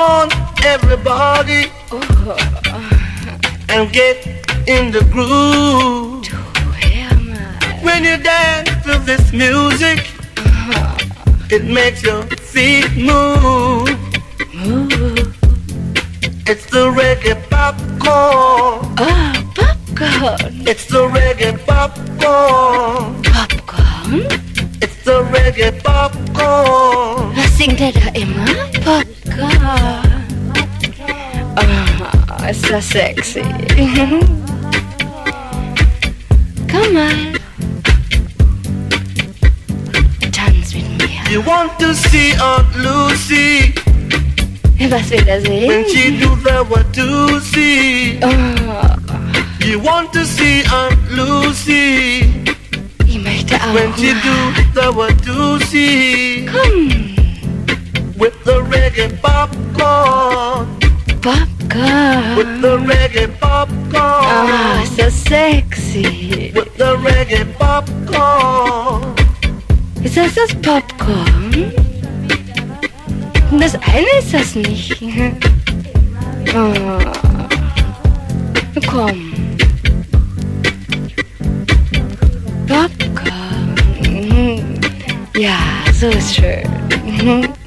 Come on, everybody, and get in the groove. When you dance to this music, it makes your feet move. It's the reggae popcorn. Ah, Popcorn. It's the reggae popcorn. Popcorn? It's the reggae popcorn. Was singt er da immer? Popcorn. Ah, ist das sexy. Komm mal. Tanz mit mir. You want to see Aunt Lucy when she do the Watusi. Oh, You want to see Aunt Lucy ich möchte auch when she do the Watusi Komm, with the reggae popcorn. Popcorn. With the reggae Ah, popcorn. ist das sexy. With the reggae popcorn. Ist das das Popcorn? Das eine ist das nicht. Oh. Komm. Popcorn. Mm-hmm. Ja, so ist schön. Mm-hmm.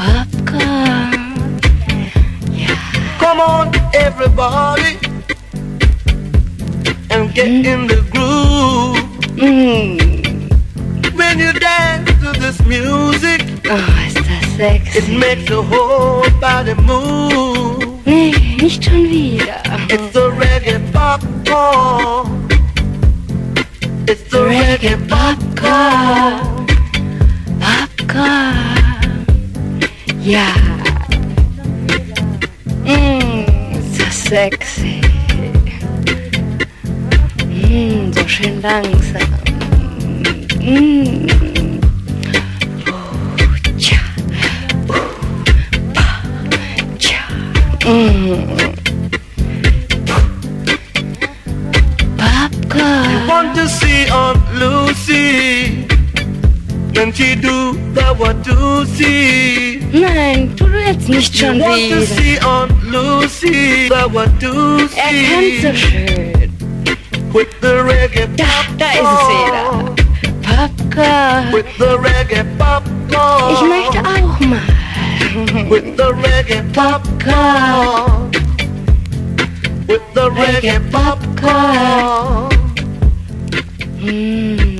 Popcorn. Ja. Come on, everybody, and get in the groove. Mm. When you dance to this music, Oh, ist das it makes the whole body move. Nee, nicht schon wieder. It's the reggae popcorn. It's the reggae popcorn. Popcorn. Ja. Mm, so sexy. Mm, so schön langsam. Mm. Uh, tja. Uh, pa, tja. Mm. Popcorn. Want to see Aunt Lucy when she do the Watusi. Nein, tu jetzt nicht schon wieder. Lucy Er tanzt so schön. with the reggae Da, da ist es wieder. Popcorn. Ich möchte auch mal. With the reggae popcorn. With the reggae popcorn. Mm,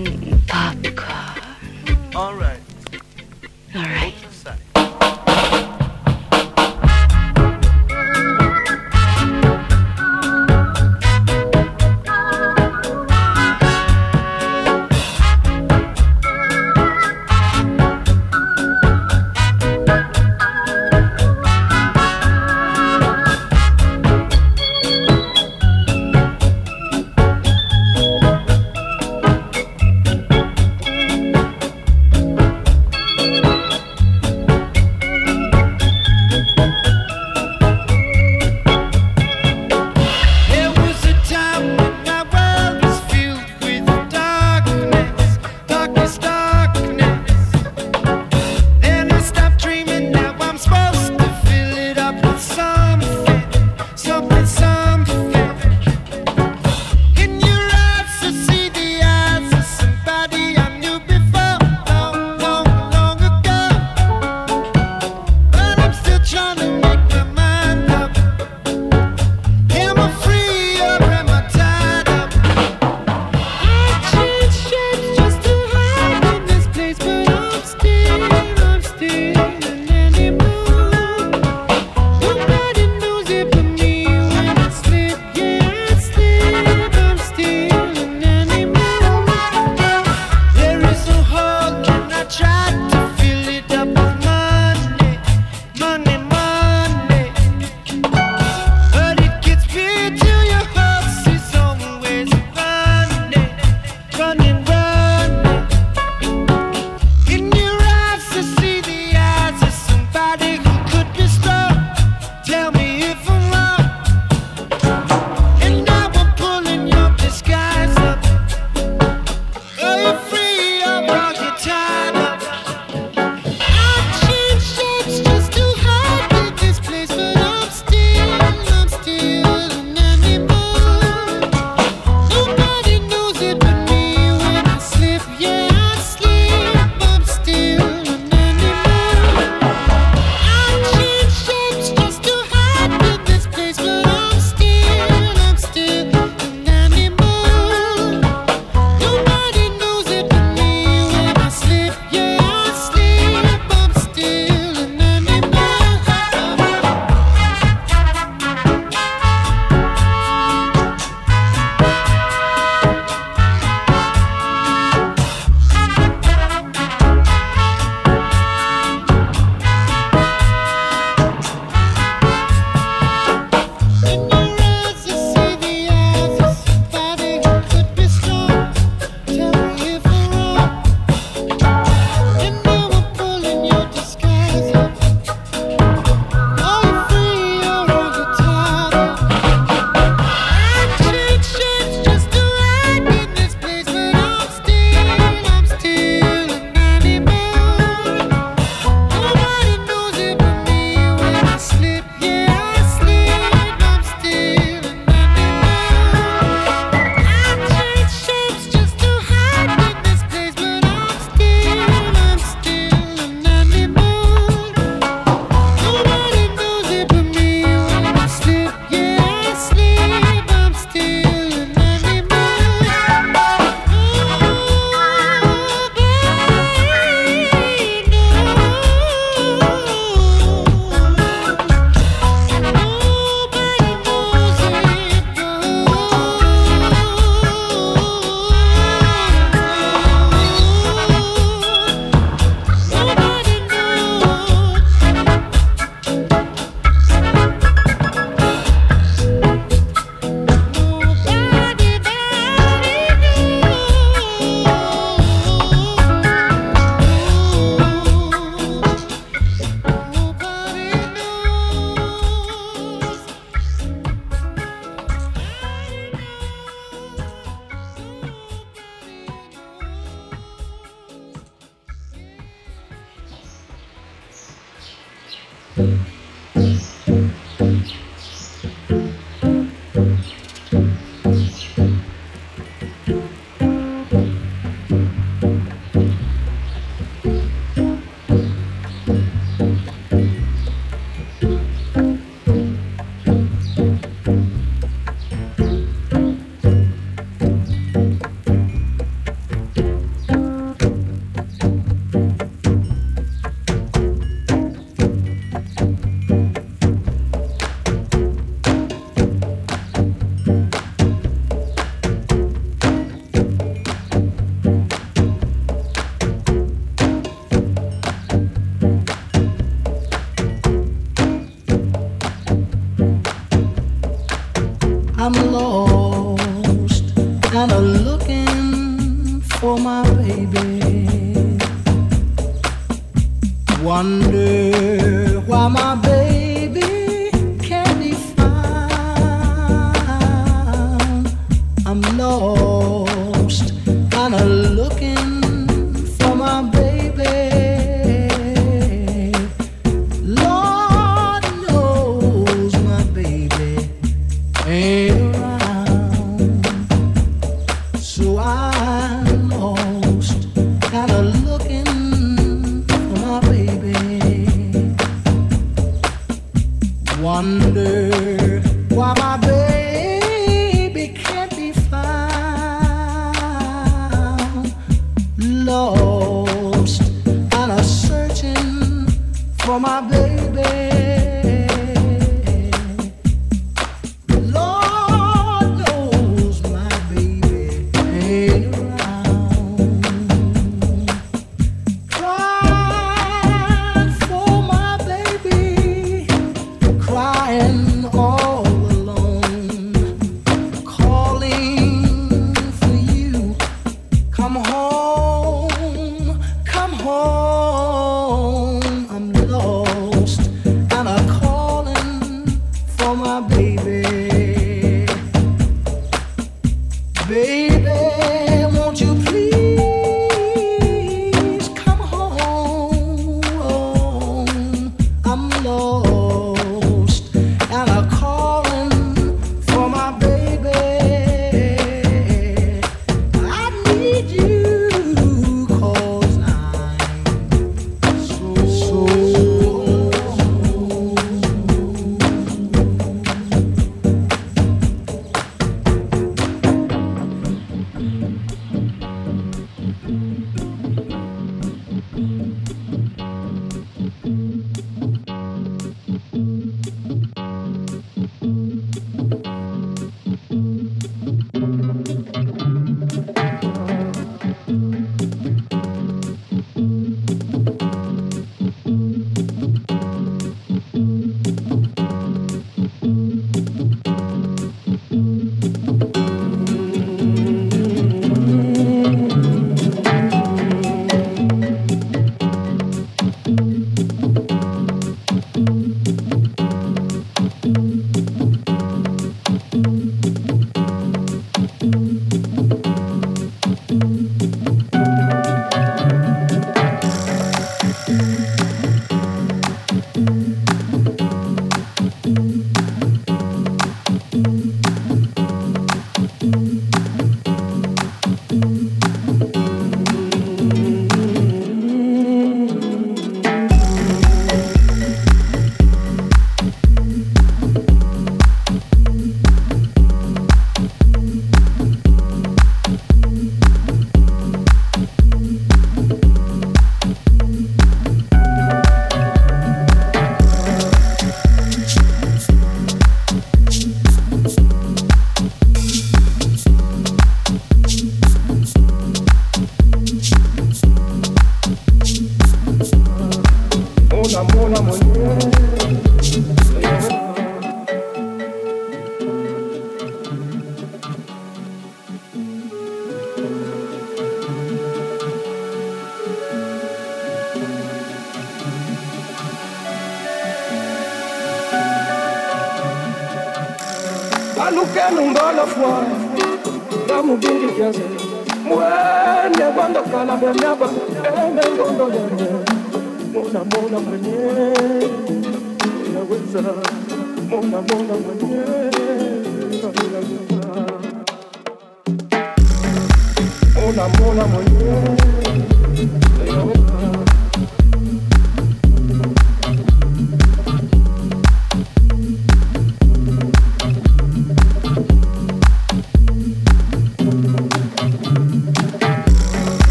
vamos.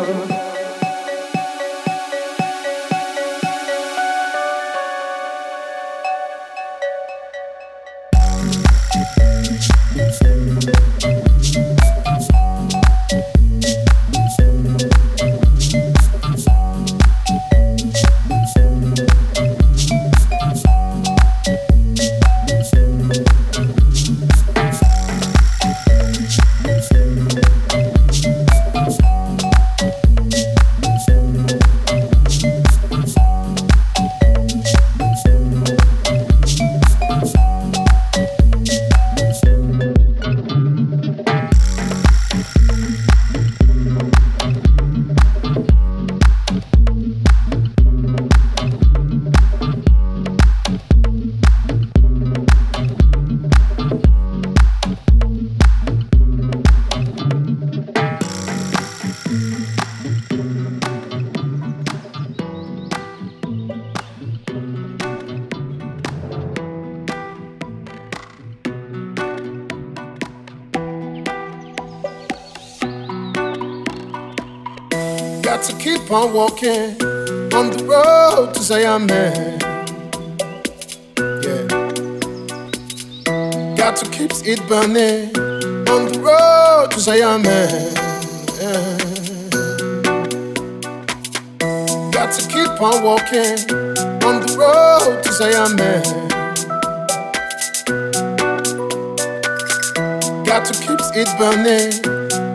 On walking on the road to Zion, man. Yeah. Got to keep it burning on the road to Zion, man. Yeah. Got to keep on walking on the road to Zion, man. Got to keep it burning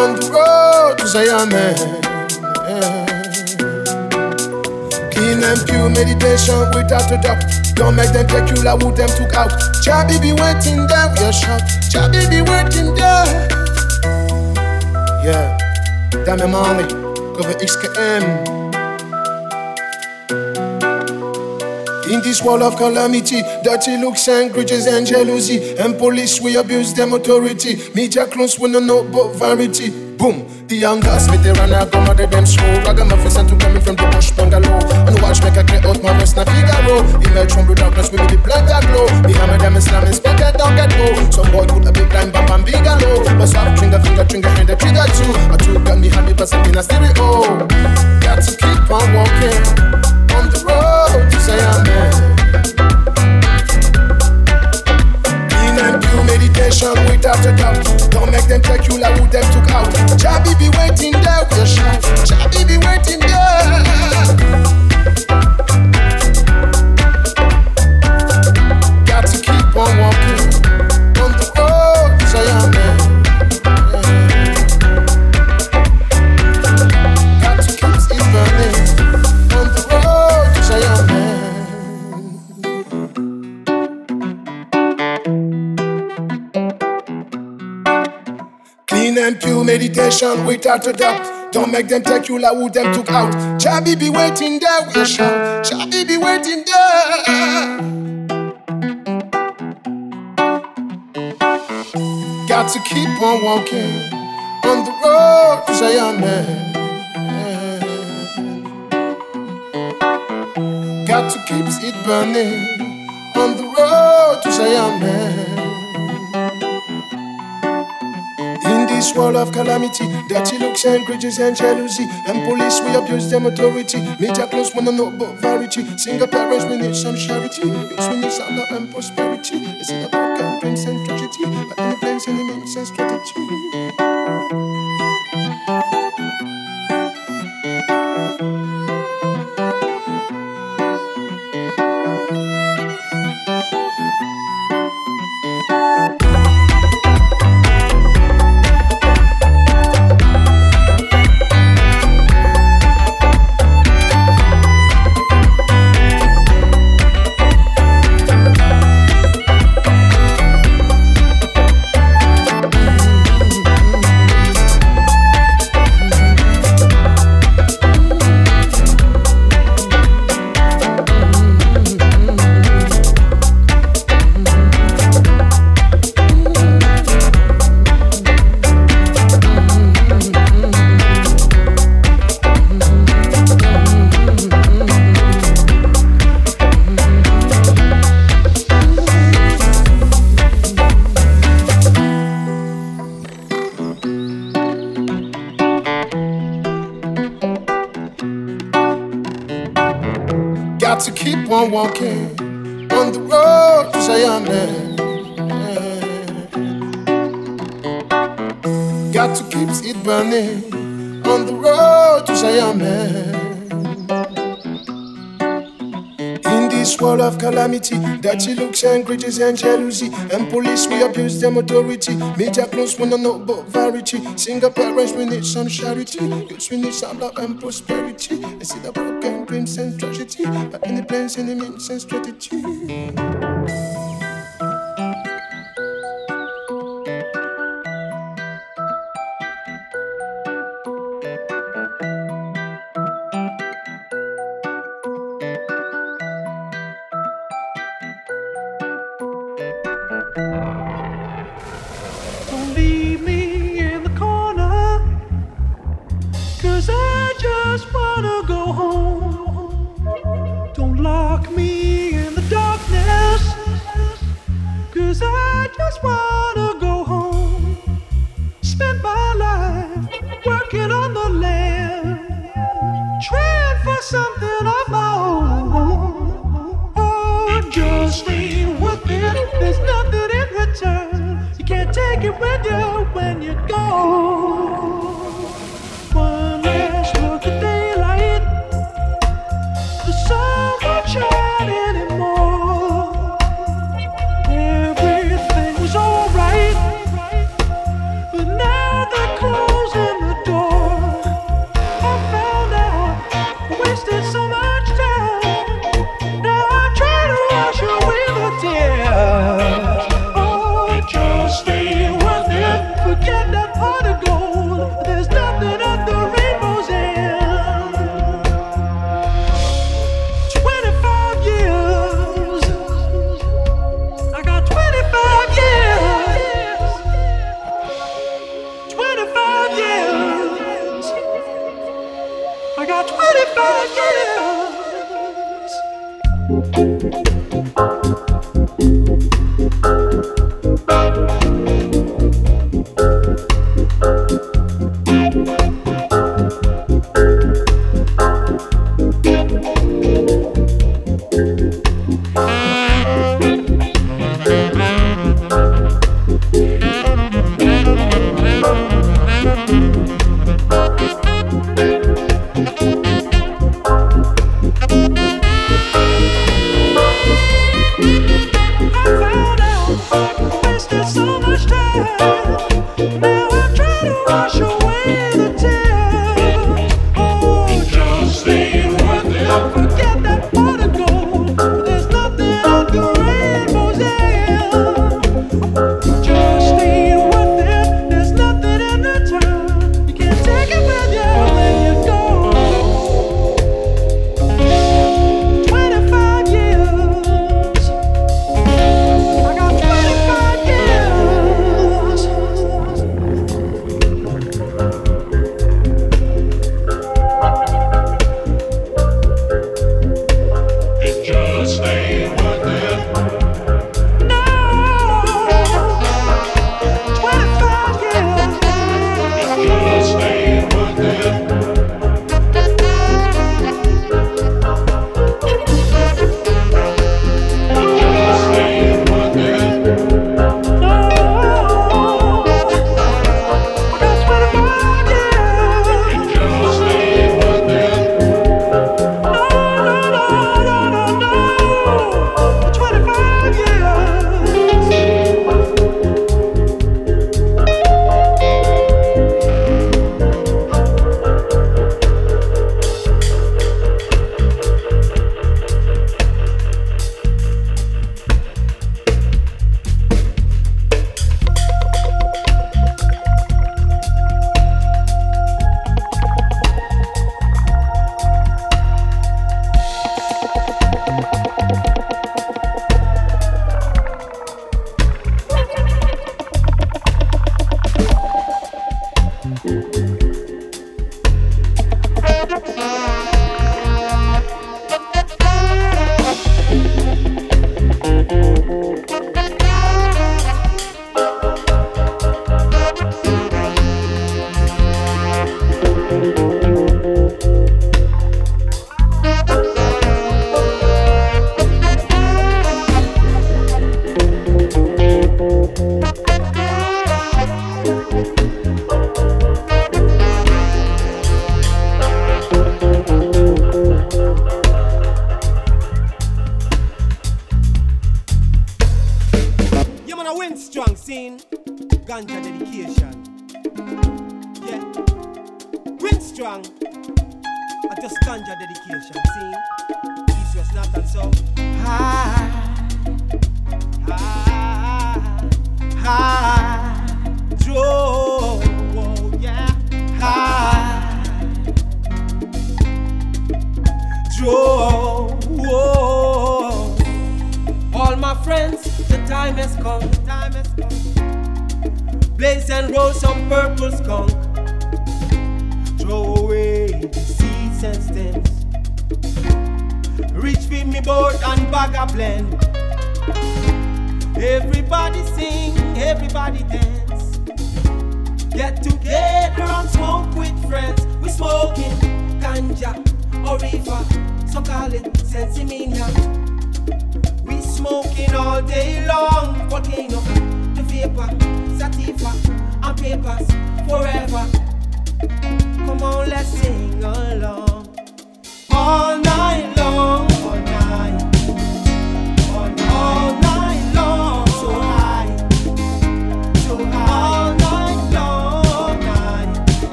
on the road to Zion, man. Clean meditation without a doubt. Don't make them take you like who them took out. Chabi be waiting there, we shout. Chabi be waiting there. Yeah, damn money, cover XKM. In this world of calamity, dirty looks and grudges and jealousy, and police we abuse them authority. Media clones we no know about variety. Boom. The young gas veteran I come out of them slow Ragamuffins and to coming from the bush bungalow And watch make Figaro Emerge from the darkness with the plant and glow The hammer them Islam inspected don't get low Some boy put a big line bam bam bigalo But stop trigger finger trigger hand the trigger too I took got me hand percent in a stereo Got to keep on walking On the road to say amen meditation without a doubt. Don't make them take you like who them took out. Jabi be waiting there with a shout. Jabi be waiting there. Meditation without a doubt. Don't make them take you like who them took out. Chabi be waiting there, we shout. Chabi be waiting there. Got to keep on walking on the road to Zion, man. Got to keep it burning on the road to Zion, man. This world of calamity. Dirty looks and grudges and jealousy. And police, we abuse them authority. Media close wanna know about variety. Single parents, we need some charity. Yes, we need some love and prosperity. Is it about dreams and tragedy? Walking on the road to Zion. Got to keep it burning of calamity, dirty looks and grudges and jealousy, and police we abuse them authority. Media close wanna know about variety. Single parents we need some charity. Youths we need some love and prosperity. I see the broken dreams and tragedy, but the plans and the means and strategy.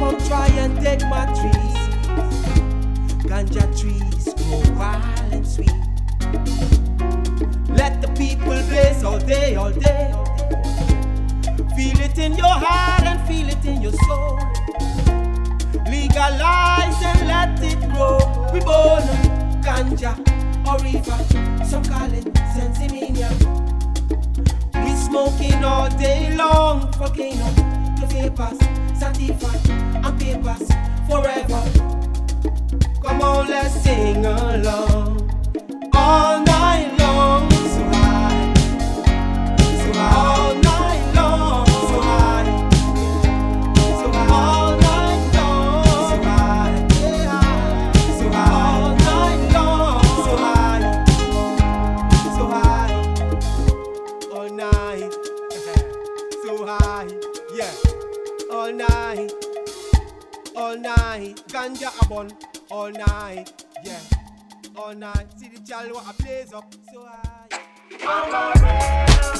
come try and take my trees. Ganja trees grow wild and sweet. Let the people blaze all day, all day. Feel it in your heart and feel it in your soul. Legalize and let it grow. We born ganja or river, some call it sensiminia. We smoking all day long, volcano, the vapors satisfied and papers forever. Come on, let's sing along all night. ganja a bun all night, yeah, all night. See the child what a blaze up so high. I'm a real.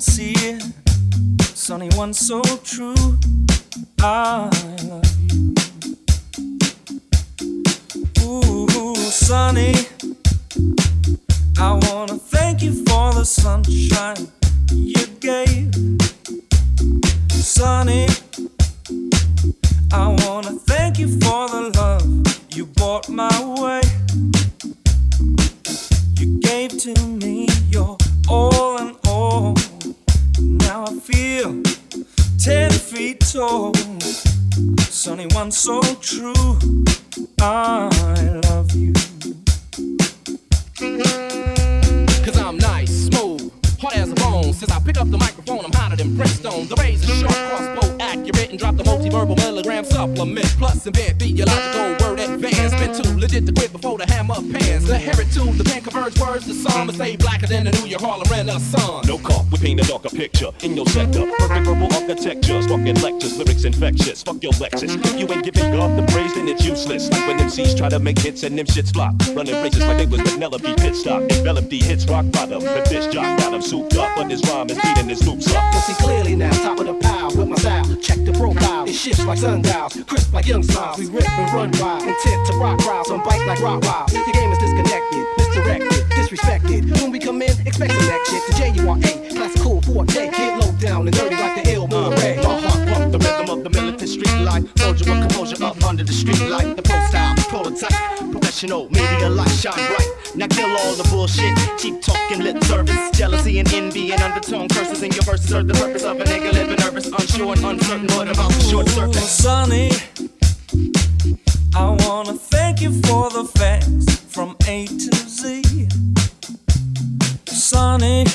Sincere, sunny one so true. I love you. Ooh, sunny. I wanna thank you for the sunshine you gave. Sunny. I wanna thank you for the love you brought my way. You gave to me your all and all. Now I feel ten feet tall. Sunny one so true. I love you. Cause I'm nice, smooth, hard as a bone. Since I pick up the microphone, I'm hotter than Brimstone. The razor sharp, crossbow accurate, and drop the multi-verbal milligram supplement. Plus, invent theological word advancement. Too legit to quit before the hammer pans. The heritage, the pen converge words to song, but stay blacker than the New York Harlem Renaissance. No cop, we paint a darker picture in your sector. Perfect verbal architecture, sparking lectures, lyrics infectious. Fuck your Lexus. If you ain't giving God the praise, then it's useless. Like when MCs try to make hits and them shits flop. Running races like they was Penelope Pitstop. Envelop the hits rock bottom. The bitch jock got him souped up, but his rhyme is beating his loops up. Can see clearly now, top of the pile with my style. Check the profile, it shifts like sundials, crisp like young smiles. We rip and run wild, intent to rock crowds, on bite like rock wild. The game is disconnected, misdirected, disrespected. When we come in, expect some shit. The J U R A, classical for a day, get low down and dirty like the ill Moray. My heart pump the rhythm the street life. Composure up under the street light. The prototype, professional, media light shine bright. Now kill all the bullshit, talking lip service, jealousy and envy and undertone curses in your verses serve the purpose of a nigga living nervous, unsure and uncertain. About the short Ooh. Sunny, I wanna thank you for the facts from A to Z. Sunny,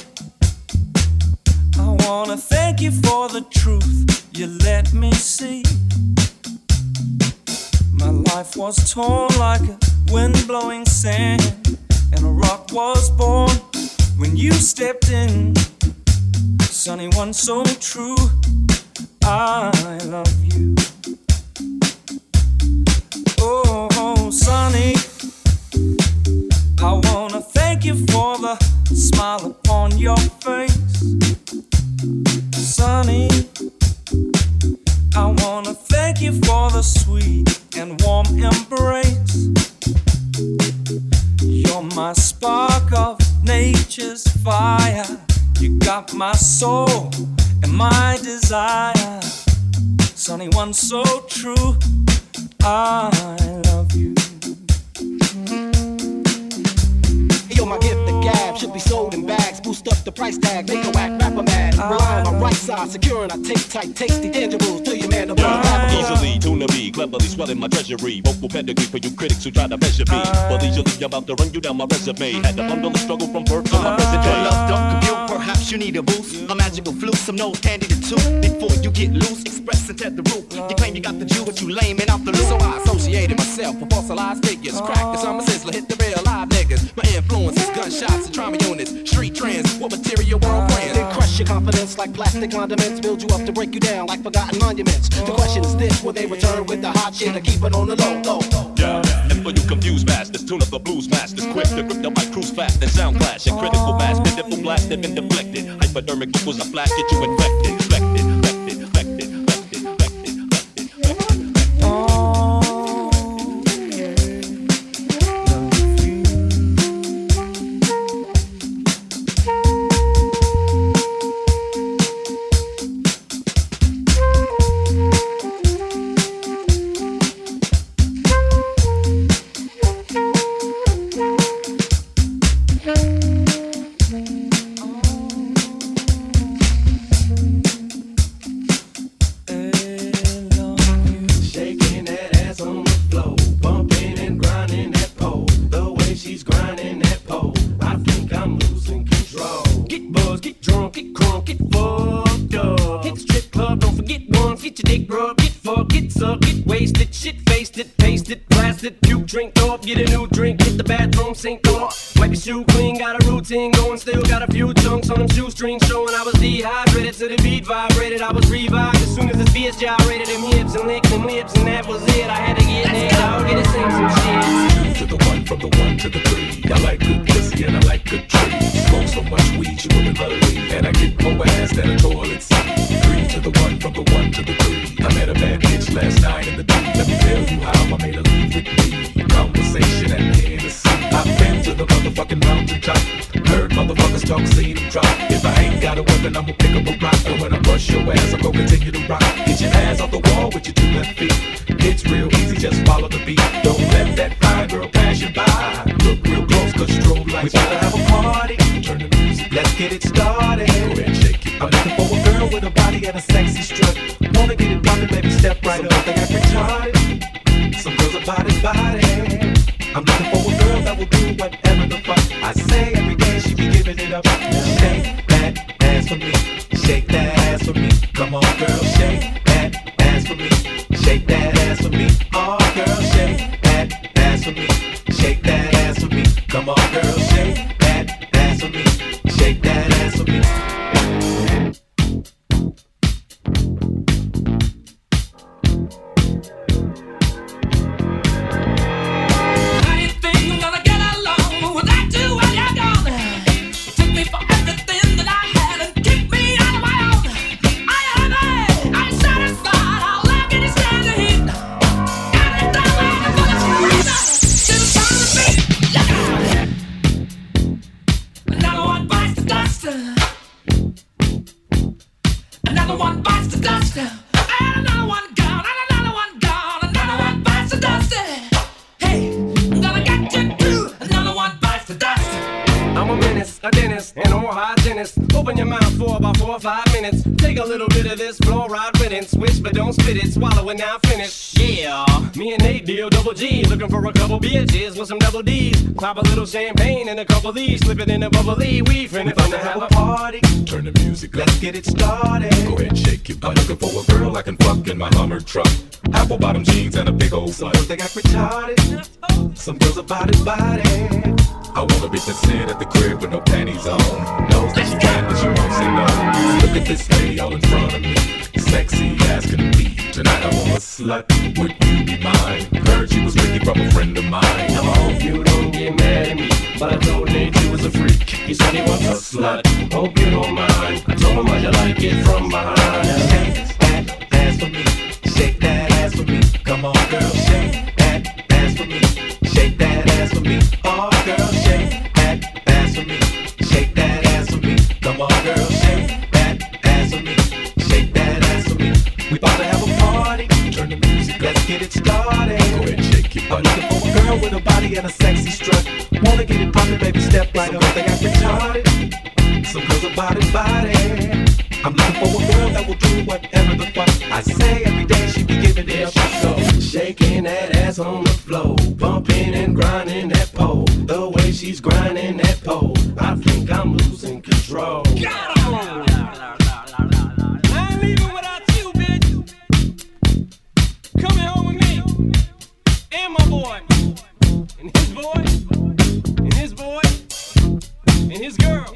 I wanna thank you for the truth you let me see. My life was torn like a wind blowing sand, and a rock was born when you stepped in. Sunny one so true. I love you. Oh, oh, Sonny, I wanna thank you for the smile upon your face. Sonny, I wanna thank you for the sweet and warm embrace. You're my spark of nature's fire. You got my soul and my desire. Sunny one so true. I love you. Yo, my gift, the gab, should be sold in bags. Boost up the price tag, make a whack rapper mad. Rely on my ah. right side, securing I take tight, tasty tangibles to your man. Ah. Easily, tune to me, cleverly swelling my treasury. Vocal pedigree for you critics who try to measure me. Ah. But leisurely, I'm about to run you down my resume. Had to bundle the struggle from birth to my present Your day. Perhaps you need a boost. A magical fluke, some nose candy to two. Before you get loose, express and the roof. You claim you got the Jew, but you lame and out the loop. So I associated myself with fossilized figures. Crack the summer sizzler, hit the real live niggas. My influence is gunshots and trauma units. Street trends, what material world Then brands. crush your confidence like plastic condiments. Build you up to break you down like forgotten monuments. The question is this: Will they return with the hot shit or keep it on the low? low, low? Yeah, and for you confused masters, tune up the blues masters. Quick to grip the mic, cruise fast and sound clash. And critical mass, have been deflected. Hypodermic was a flash, get you infected, infected, some double D's. Pop a little champagne and a couple of these. Slip it in a bubbly. We finna fun to have a party. Turn the music up. Let's get it started. Go ahead and shake it. I'm looking for a girl I can fuck in my Hummer truck. Apple bottom jeans and a big old slut. Some they got retarded. Some girls about his body. I want a bitch that's sit at the crib with no panties on. Knows that she got but she won't say no. Look at this lady all in front of me. Sexy as can be. Tonight I want a slut. Would you be mine? Heard she was wicked from a friend of mine enemy, but I don't need you as a freak. He said he was a slut. Hope you don't mind. I told him I you like it from behind. boy, and his boy, and his girl.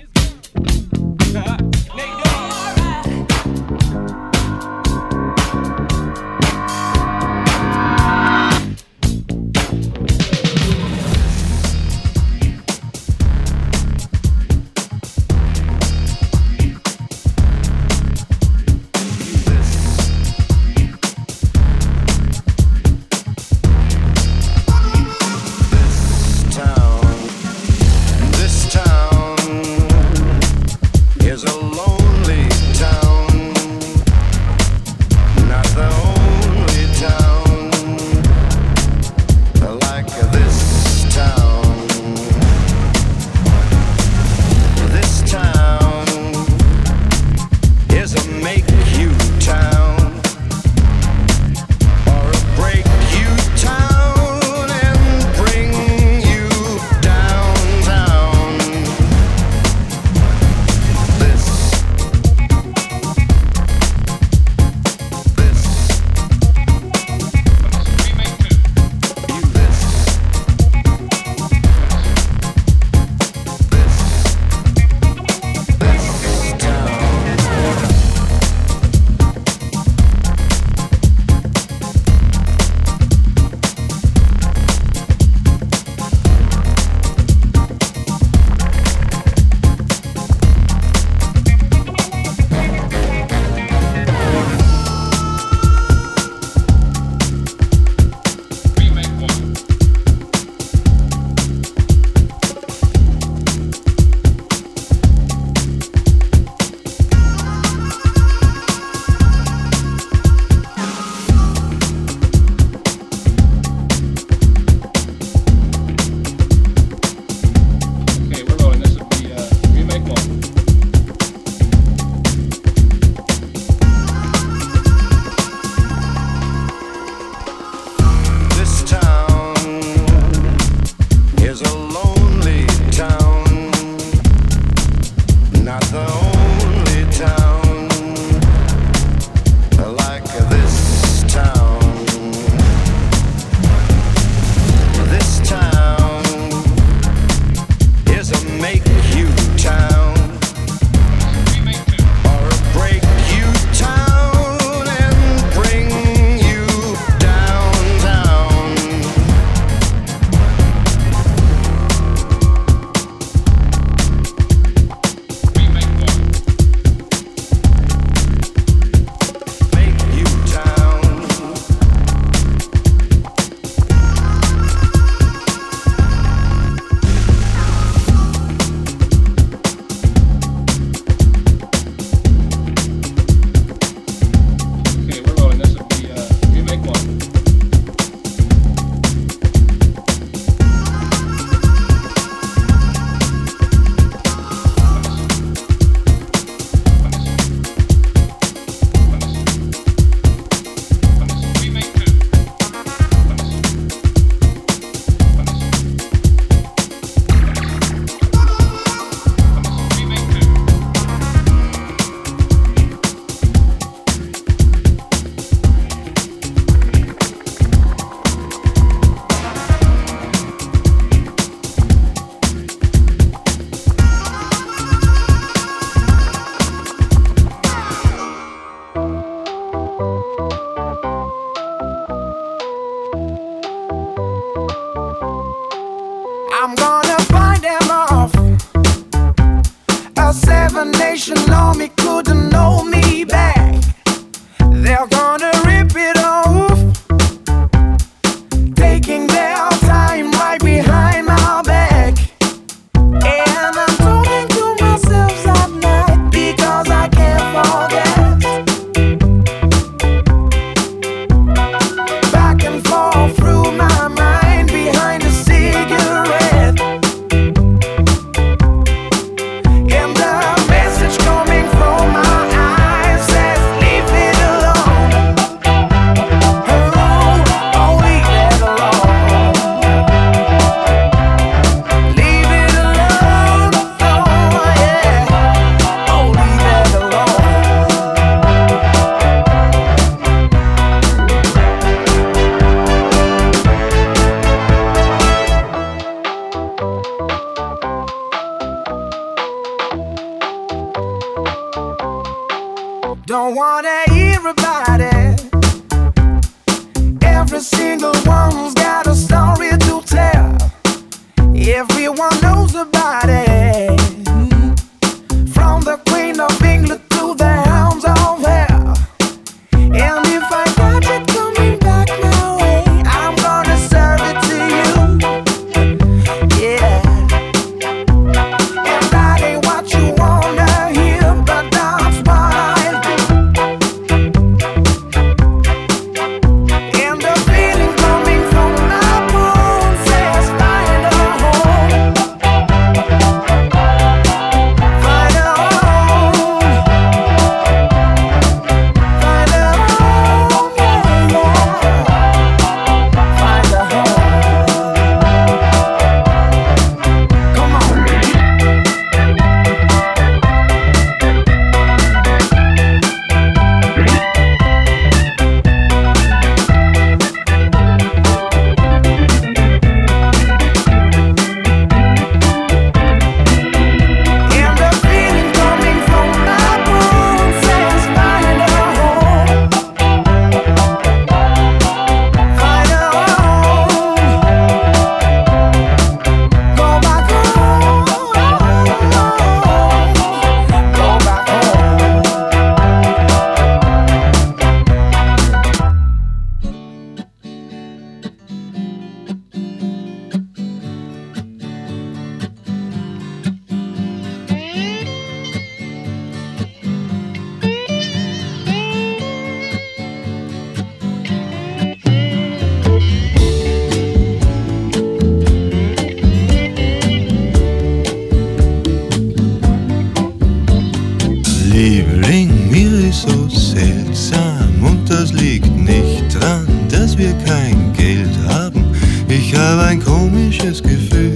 das liegt nicht dran, dass wir kein Geld haben. Ich habe ein komisches Gefühl,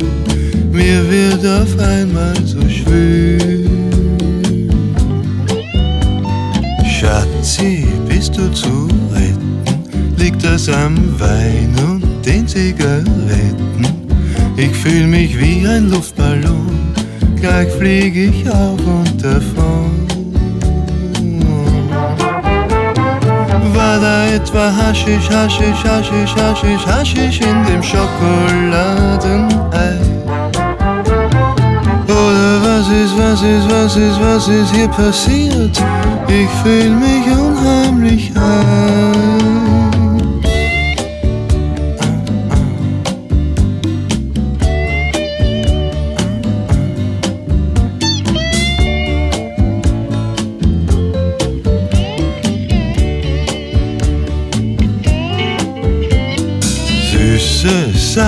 mir wird auf einmal so schwül. Schatzi, bist du zu retten? Liegt das am Wein und den Zigaretten? Ich fühle mich wie ein Luftballon, gleich flieg ich auf und davon. Etwa Haschisch, Haschisch, Haschisch, Haschisch, Haschisch in dem Schokoladenei? Oder was ist, was ist, was ist, was ist hier passiert? Ich fühl mich unheimlich ein.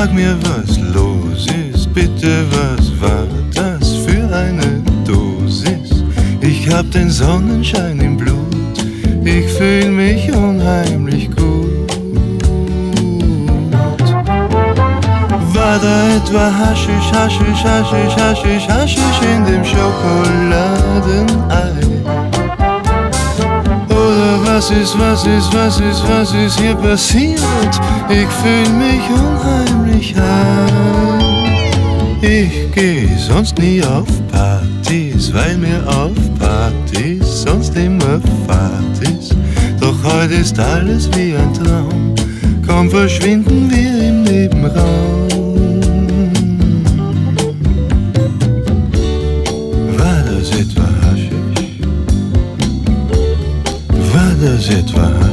Sag mir, was los ist. Bitte, was war das für eine Dosis? Ich hab den Sonnenschein im Blut. Ich fühl mich unheimlich gut. War da etwa Haschisch, Haschisch, Haschisch, Haschisch, Haschisch in dem Schokoladenei? Was ist, was ist, was ist, was ist hier passiert? Ich fühl mich unheimlich heim. Ich geh sonst nie auf Partys, weil mir auf Partys sonst immer Fahrt ist. Doch heute ist alles wie ein Traum. Kaum verschwinden wir im Nebenraum. War das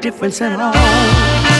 difference at all.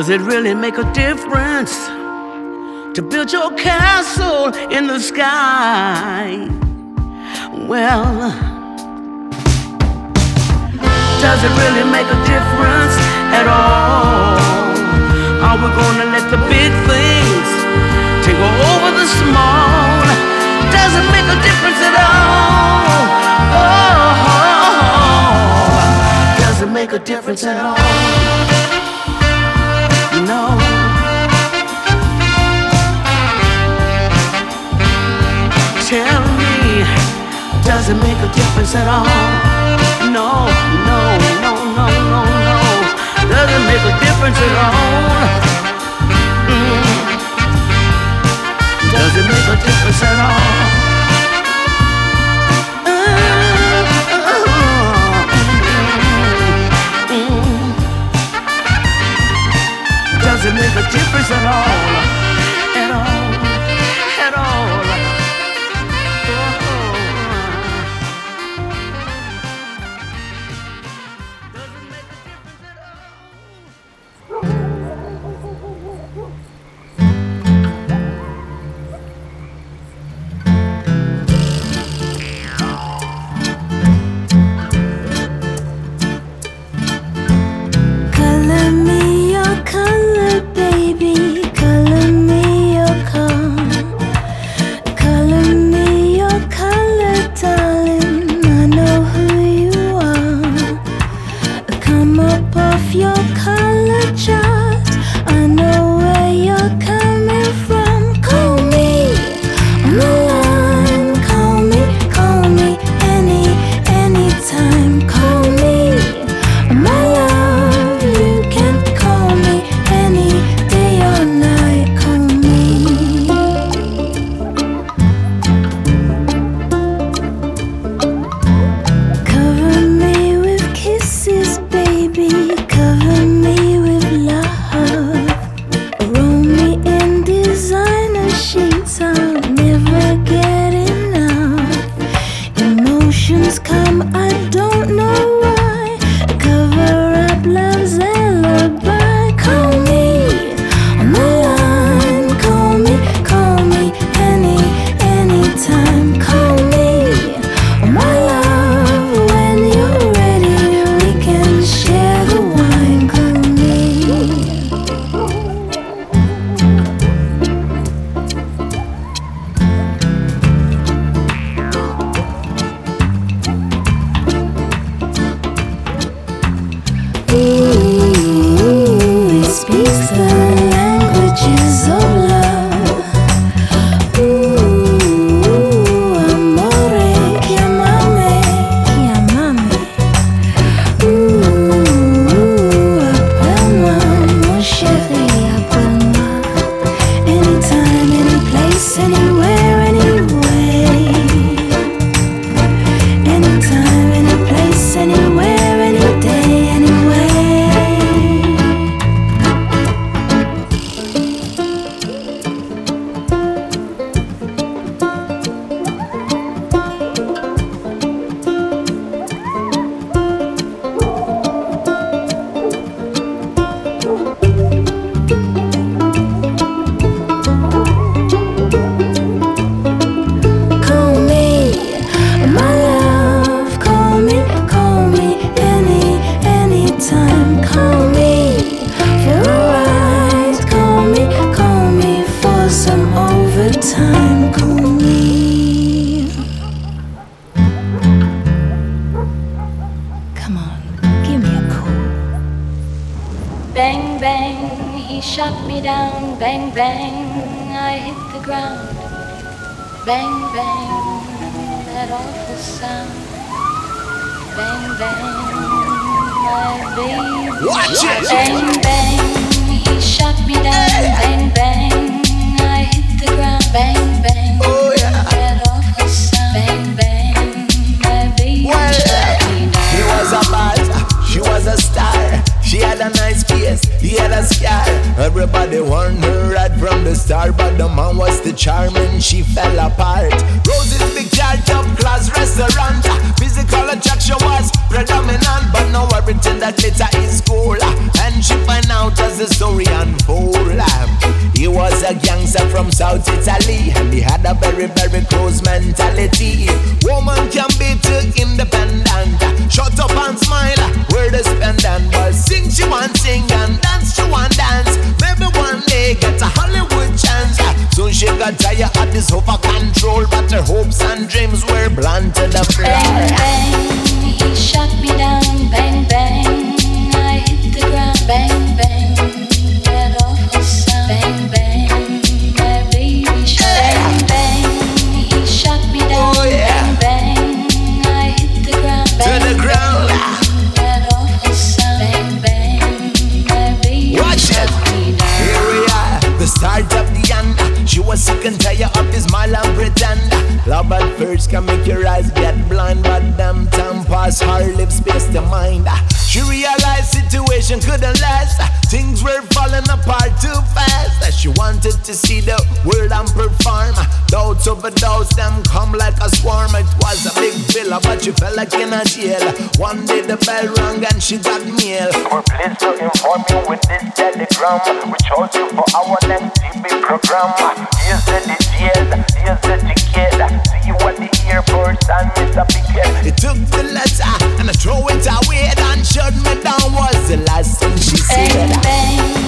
Does it really make a difference to build your castle in the sky? Well, does it really make a difference at all? Are we gonna let the big things? go over the small doesn't make a difference at all. Oh, doesn't make a difference at all. Tell me, does it make a difference at all? No, no, no, no, no, no. Doesn't make a difference at all. Does it make a difference at all? Mm. Does it make a difference at all? Mm. Mm. overdose, them come like a swarm. It was a big villa, but she felt like in a jail. One day the bell rang and she got mail. We're pleased to inform you with this telegram. We chose you for our next TV program. Here's the details, here's the ticket. See you at the airport and it's a big Picket. He took the letter and I threw it away and shut me down was the last thing she said. Hey,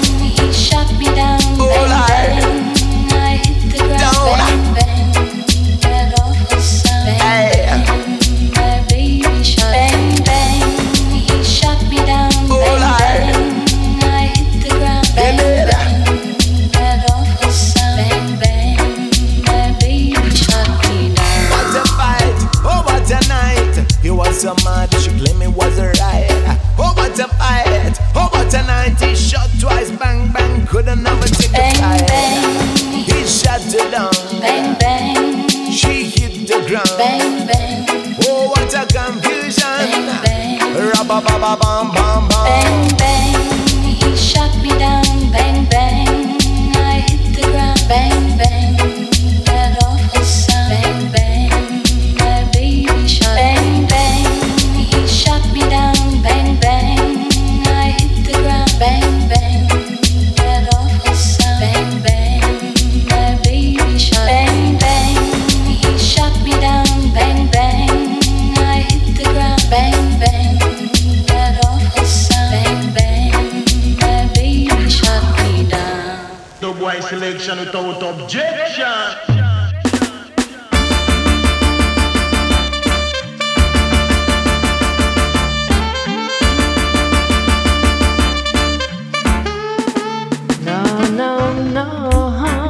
it down. Bang bang. She hit the ground. Bang bang. Oh, what a confusion. Bang bang. Rabba ba ba bam bam bam. Bang bang. He shot me down. Bang bang. I hit the ground. Bang. heart.